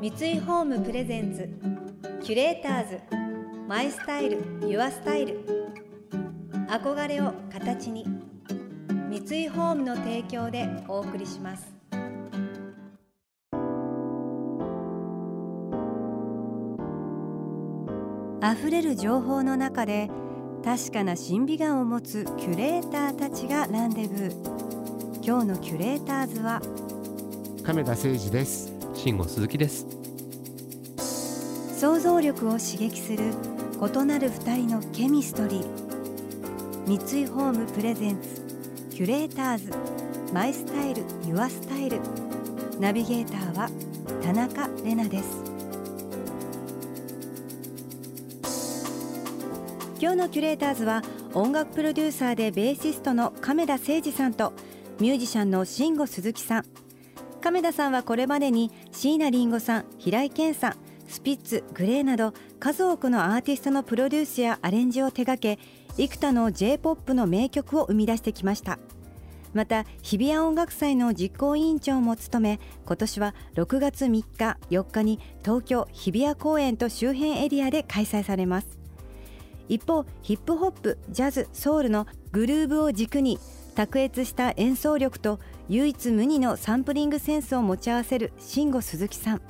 三井ホームプレゼンツキュレーターズマイスタイルユアスタイル。憧れを形に三井ホームの提供でお送りします。溢れる情報の中で確かな審美眼を持つキュレーターたちがランデブー。今日のキュレーターズは亀田誠二です。慎吾鈴木です。想像力を刺激する異なる二人のケミストリー。三井ホームプレゼンツキュレーターズ。マイスタイルユアスタイル。ナビゲーターは田中れなです。今日のキュレーターズは音楽プロデューサーでベーシストの亀田誠二さんとミュージシャンの慎吾鈴木さん。亀田さんはこれまでに椎名林檎さん平井堅さんスピッツグレーなど数多くのアーティストのプロデュースやアレンジを手掛け幾多の j p o p の名曲を生み出してきました。また日比谷音楽祭の実行委員長も務め今年は6月3日4日に東京日比谷公園と周辺エリアで開催されます。一方ヒップホップジャズソウルのグルーブを軸に卓越した演奏力と唯一無二のサンプリングセンスを持ち合わせる慎吾鈴木さん。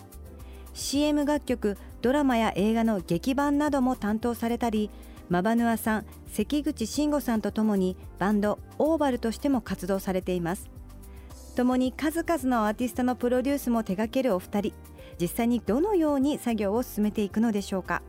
CM 楽曲ドラマや映画の劇版なども担当されたりマバヌアさん関口慎吾さんとともにバンドオーバルとしても活動されています。共に数々のアーティストのプロデュースも手掛けるお二人。実際にどのように作業を進めていくのでしょうか。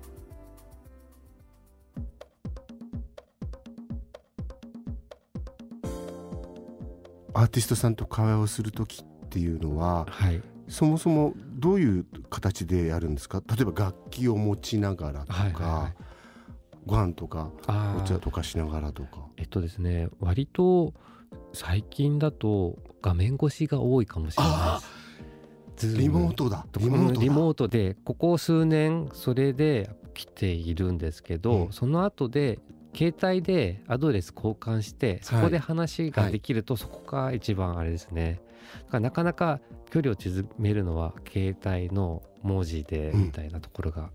アーティストさんと会話をする時っていうのは、はい、そもそもどういう形でやるんですか？例えば楽器を持ちながらとか、はいはいはい、ご飯とかお茶とかしながらとか。えっとですね割と最近だと画面越しが多いかもしれないです。リモートだ。リモートリモートでここ数年それで来ているんですけど、うん、その後で携帯でアドレス交換してそこで話ができるとそこが一番あれですね、だからなかなか距離を縮めるのは携帯の文字でみたいなところが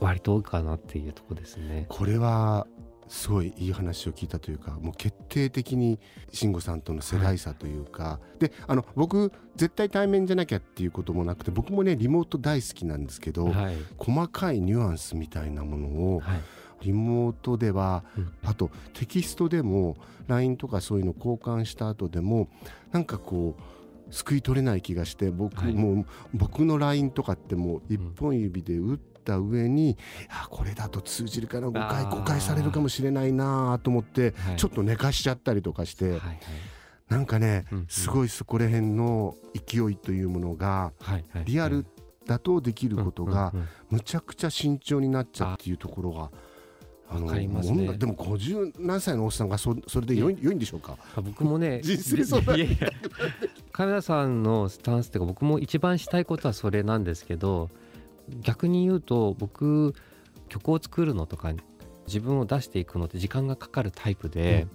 割と多いかなっていうとこですね、これはすごいいい話を聞いたというかもう決定的に慎吾さんとの世代差というか、はい、であの僕絶対対面じゃなきゃっていうこともなくて僕もねリモート大好きなんですけど、はい、細かいニュアンスみたいなものを、はいリモートでは、うん、あとテキストでも LINE とかそういうの交換した後でもなんかこう救い取れない気がして僕、はい、もう僕の LINE とかってもう一本指で打った上に、うん、あこれだと通じるかな誤解誤解されるかもしれないなと思って、はい、ちょっと寝かしちゃったりとかして。はいはい。なんかね、うんうん、すごいそこら辺の勢いというものが、リアルだとできることがむちゃくちゃ慎重になっちゃうっていうところがあのね、でも50何歳のおっさんがそそれで良い良いんでしょうか？僕もね 実際そうい亀田さんのスタンスっていうか僕も一番したいことはそれなんですけど逆に言うと僕曲を作るのとか自分を出していくのって時間がかかるタイプで、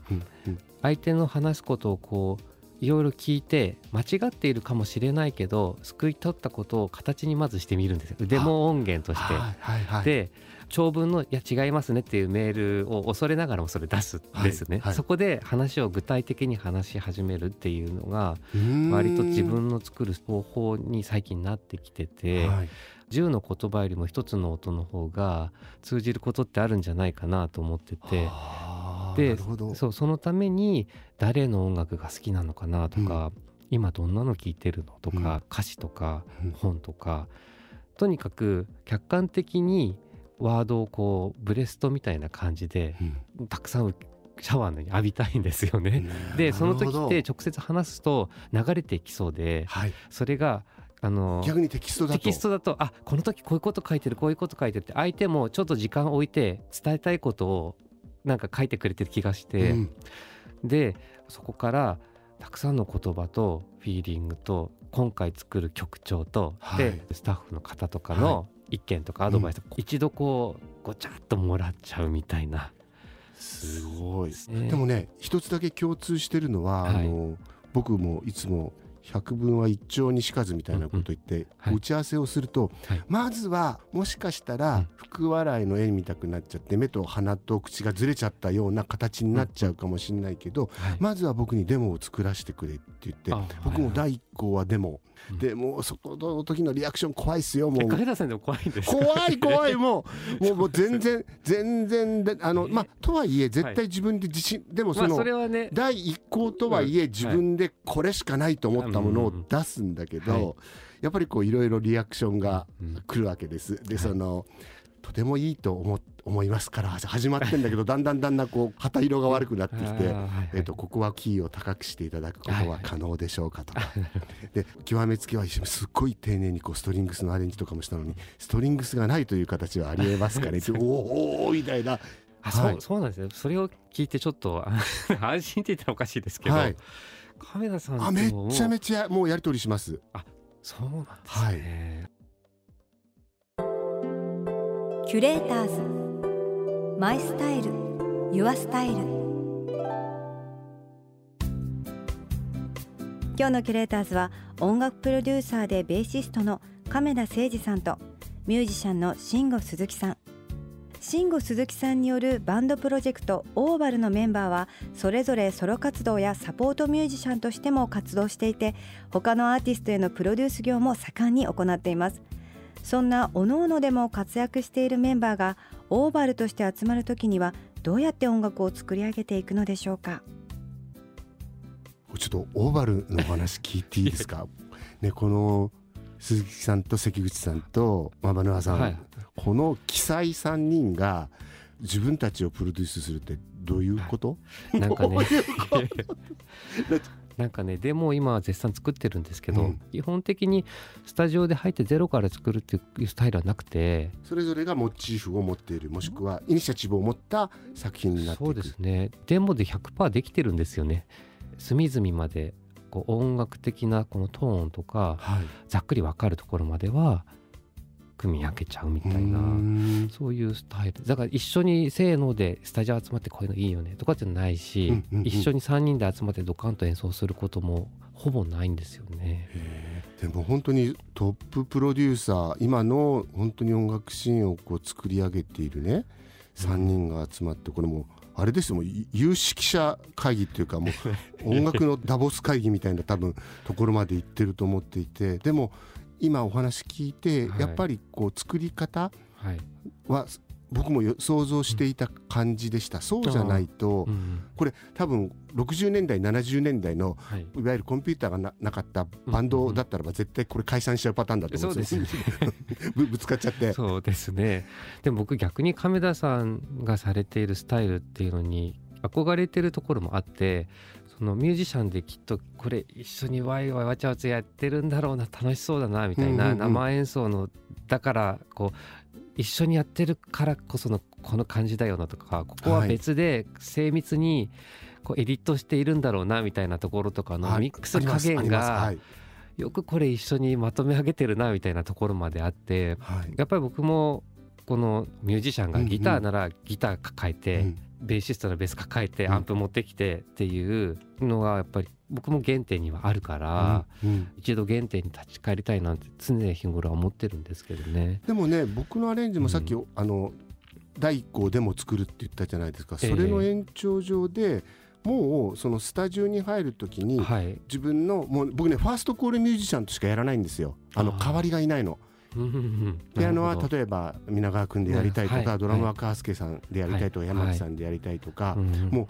相手の話すことをこういろいろ聞いて間違っているかもしれないけど救い取ったことを形にまずしてみるんですよ。デモ音源として。で長文の「いや違いますね」っていうメールを恐れながらもそれ出すですね、はいはい、そこで話を具体的に話し始めるっていうのが割と自分の作る方法に最近なってきてて、はい、10の言葉よりも1つの音の方が通じることってあるんじゃないかなと思ってて。でそうそのために誰の音楽が好きなのかなとか、うん、今どんなの聴いてるのとか、うん、歌詞とか本とか、とにかく客観的にワードをこうブレストみたいな感じで、たくさんシャワーに浴びたいんですよね。でその時って直接話すと流れてきそうで、はい、それがあの逆にテキストだと。テキストだとあこの時こういうこと書いてるこういうこと書いてるって相手もちょっと時間を置いて伝えたいことをなんか書いてくれてる気がして、うん、でそこからたくさんの言葉とフィーリングと今回作る曲調と、はい、でスタッフの方とかの意見とかアドバイスとか、一度こうごちゃっともらっちゃうみたいな。すごい、ね、でもね一つだけ共通してるのは、はい、あの僕もいつも百聞は一丁にしかずみたいなこと言って、はい。打ち合わせをすると、はい。まずはもしかしたらうん福笑いの絵見たくなっちゃって目と鼻と口がずれちゃったような形になっちゃうかもしれないけど、はい。まずは僕にデモを作らせてくれって言ってあ僕もはい第一項はデモ、うんでもうそこの時のリアクション怖いっすよもう。怖いんですか？怖い怖いもう もうもう全然全然であのまあとはいえ絶対自分で自信、でもそまあの、それはね第一項とはいえ自分でこれしかないと思ったものを出すんだけど、はい。やっぱりこういろいろリアクションがうん来るわけです。ではい。そのとてもいいと思思いますから始まってんだけど だんだんだんだんこう旗色が悪くなってきてあーはいはい。えっとここはキーを高くしていただくことはい。ははい可能でしょうかとか。で極めつけはすっごい丁寧にこうストリングスのアレンジとかもしたのにストリングスがないという形はありえますかね。っておーおーみたいな。あそう、はい。そうなんですねそれを聞いてちょっとあ安心って言ったらおかしいですけど、はい。亀田さんあめっちゃめちちゃもうやり取りします。ゃそうなんですね、キュレーターズマイスタイルユアスタイル。今日のキュレーターズは音楽プロデューサーでベーシストの亀田誠二さんとミュージシャンの慎吾鈴木さん。慎吾鈴木さんによるバンドプロジェクトオーバルのメンバーはそれぞれソロ活動やサポートミュージシャンとしても活動していて他のアーティストへのプロデュース業も盛んに行っています。そんな各々でも活躍しているメンバーがオーバルとして集まる時にはどうやって音楽を作り上げていくのでしょうか？ちょっとオーバルのお話聞いていいですか？ねこの鈴木さんと関口さんとマバヌアさん、はい。この記載3人が自分たちをプロデュースするってどういうこと、なんかね なんかねでも今は絶賛作ってるんですけど、うん。基本的にスタジオで入ってゼロから作るっていうスタイルはなくてそれぞれがモチーフを持っているもしくはイニシアチブを持った作品になっていく。そうですね。デモで100%できてるんですよね。隅々までこう音楽的なこのトーンとかはい。ざっくり分かるところまでは組み上げちゃうみたいうなそういうスタイル。だから一緒にせーのでスタジオ集まってこういうのいいよねとかってないし、うんうんうん。一緒に3人で集まってドカンと演奏することもほぼないんですよね。でも本当にトッププロデューサー今の本当に音楽シーンをこう作り上げているね3人が集まってこれもうあれですよ。もう有識者会議っていうかもう音楽のダボス会議みたいな多分ところまで行ってると思っていてでも今お話聞いてはい。やっぱりこう作り方は僕もよ想像していた感じでした。そうじゃないとうんこれ多分60年代70年代のはい、いわゆるコンピューターがななかったバンドだったらば絶対これ解散しちゃうパターンだと思うんですよ。ぶぶつかっちゃって。そうですね。でも僕逆に亀田さんがされているスタイルっていうのに憧れてるところもあってそのミュージシャンできっとこれ一緒にワイワイわちゃわちゃやってるんだろうな楽しそうだなみたいな、生演奏のだからこう一緒にやってるからこそのこの感じだよなとかここは別で精密にこうエディットしているんだろうなみたいなところとかのはい。ミックス加減がよくこれ一緒にまとめ上げてるなみたいなところまであってやっぱり僕もこのミュージシャンがギターならギター抱えて、うんベーシストのベース抱えてうん。アンプ持ってきてっていうのがやっぱり僕も原点にはあるから、うんうん。一度原点に立ち返りたいなんて常日頃は思ってるんですけどね。でもね僕のアレンジもさっき、うあの第一項でも作るって言ったじゃないですか、ええ。それの延長上でもうそのスタジオに入るときにはい、自分のもう僕ねファーストコールミュージシャンとしかやらないんですよ。あの代わりがいないの。ピアノは例えば皆川君でやりたいとか、はい。ドラムは川助さんでやりたいとか、はい。山木さんでやりたいとか、うんう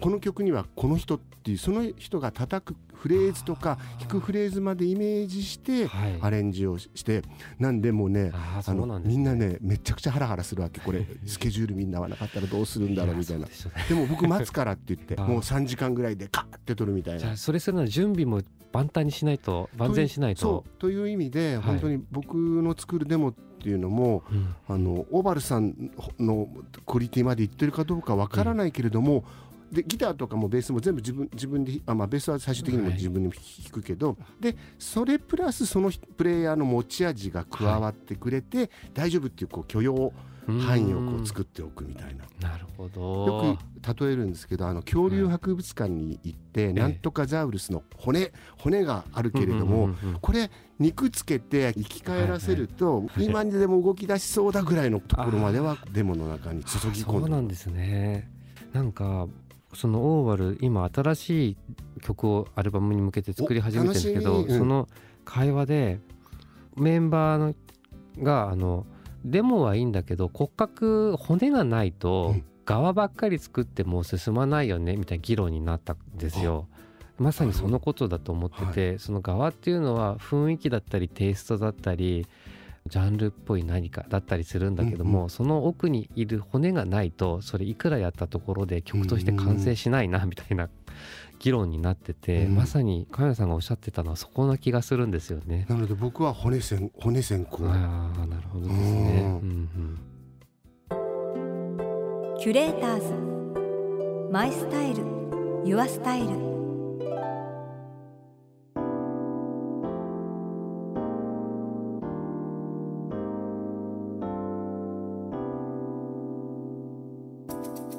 この曲にはこの人っていうその人が叩くフレーズとか弾くフレーズまでイメージしてはい。アレンジをしてなんでもうねあのみんなねめちゃくちゃハラハラするわけ。これ スケジュールみんな合わなかったらどうするんだろうみたいな。でも僕待つからって言って もう3時間ぐらいでカッて取るみたいな。それするのは準備も万端にしないと万全しないと。そうという意味ではい本当に僕の作るデモっていうのもうん。あのオーバルさんのクオリティまでいってるかどうかわからないけれども、でギターとかもベースも全部自分自分であ、まあ、ベースは最終的にもはい。自分で弾くけど、でそれプラスそのプレイヤーの持ち味が加わってくれて、大丈夫っていうこう許容範囲をこう作っておくみたいな。なるほど。よく例えるんですけどあの恐竜博物館に行って、なんとかザウルスの骨骨があるけれども、これ肉つけて生き返らせると、い今にでも動き出しそうだぐらいのところまではデモの中に注ぎ込んで。そうなんですね。なんかそのオーバル今新しい曲をアルバムに向けて作り始めてるんですけど、うんその会話でメンバーのがあのデモはいいんだけど骨格骨がないとうん。側ばっかり作っても進まないよねみたいな議論になったんですよ。まさにそのことだと思ってて、その側っていうのは雰囲気だったりテイストだったりジャンルっぽい何かだったりするんだけども、うんその奥にいる骨がないとそれいくらやったところで曲として完成しないなみたいな議論になってて、うん。まさにカメラさんがおっしゃってたのはそこな気がするんですよね。なので僕は骨線骨線こう。ああなるほどですね。うん。うんうん。キュレーターズ。 My Style。Your Style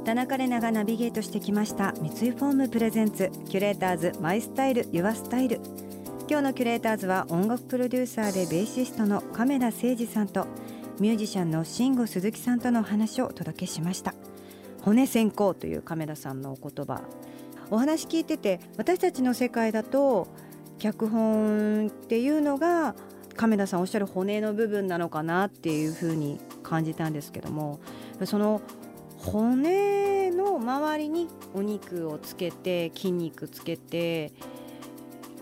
田中れながナビゲートしてきました三井ホーム presents キュレーターズ My Style Your Style。今日のキュレーターズは音楽プロデューサーでベーシストの亀田誠治さんとミュージシャンの慎吾鈴木さんとの話をお届けしました。骨先行という亀田さんのお言葉。お話聞いてて私たちの世界だと脚本っていうのが亀田さんおっしゃる骨の部分なのかなっていうふうに感じたんですけどもその骨の周りにお肉をつけて筋肉つけて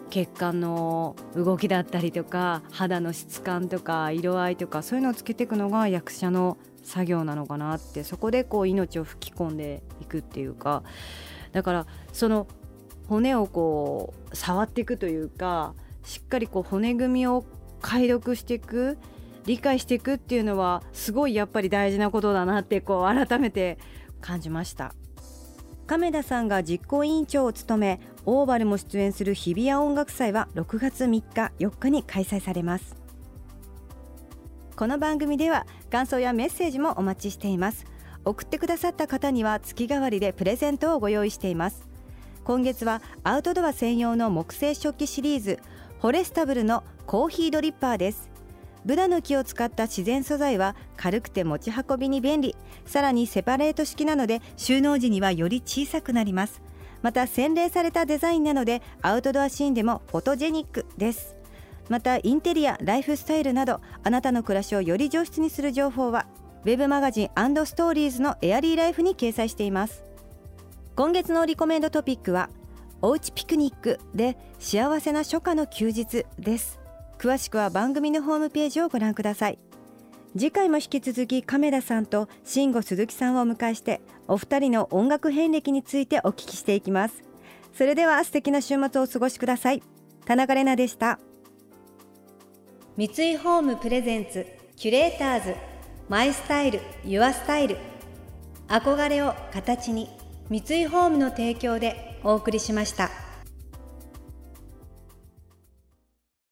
血管の動きだったりとか肌の質感とか色合いとかそういうのをつけていくのが役者の作業なのかなってそこでこう命を吹き込んでいくっていうかだからその骨をこう触っていくというかしっかりこう骨組みを解読していく理解していくっていうのはすごいやっぱり大事なことだなってこう改めて感じました。亀田さんが実行委員長を務めオーバルも出演する日比谷音楽祭は6月3日4日に開催されます。この番組では感想やメッセージもお待ちしています。送ってくださった方には月替わりでプレゼントをご用意しています。今月はアウトドア専用の木製食器シリーズフォレスタブルのコーヒードリッパーです。ブナの木を使った自然素材は軽くて持ち運びに便利。さらにセパレート式なので収納時にはより小さくなります。また洗練されたデザインなのでアウトドアシーンでもフォトジェニックです。またインテリアライフスタイルなどあなたの暮らしをより上質にする情報はウェブマガジンストーリーズのエアリーライフに掲載しています。今月のリコメンドトピックはおうちピクニックで幸せな初夏の休日です。詳しくは番組のホームページをご覧ください。次回も引き続き亀田さんと慎吾鈴木さんをお迎えしてお二人の音楽遍歴についてお聞きしていきます。それでは素敵な週末をお過ごしください。田中れなでした。三井ホームプレゼンツキュレーターズマイスタイルユアスタイル。憧れを形に三井ホームの提供でお送りしました。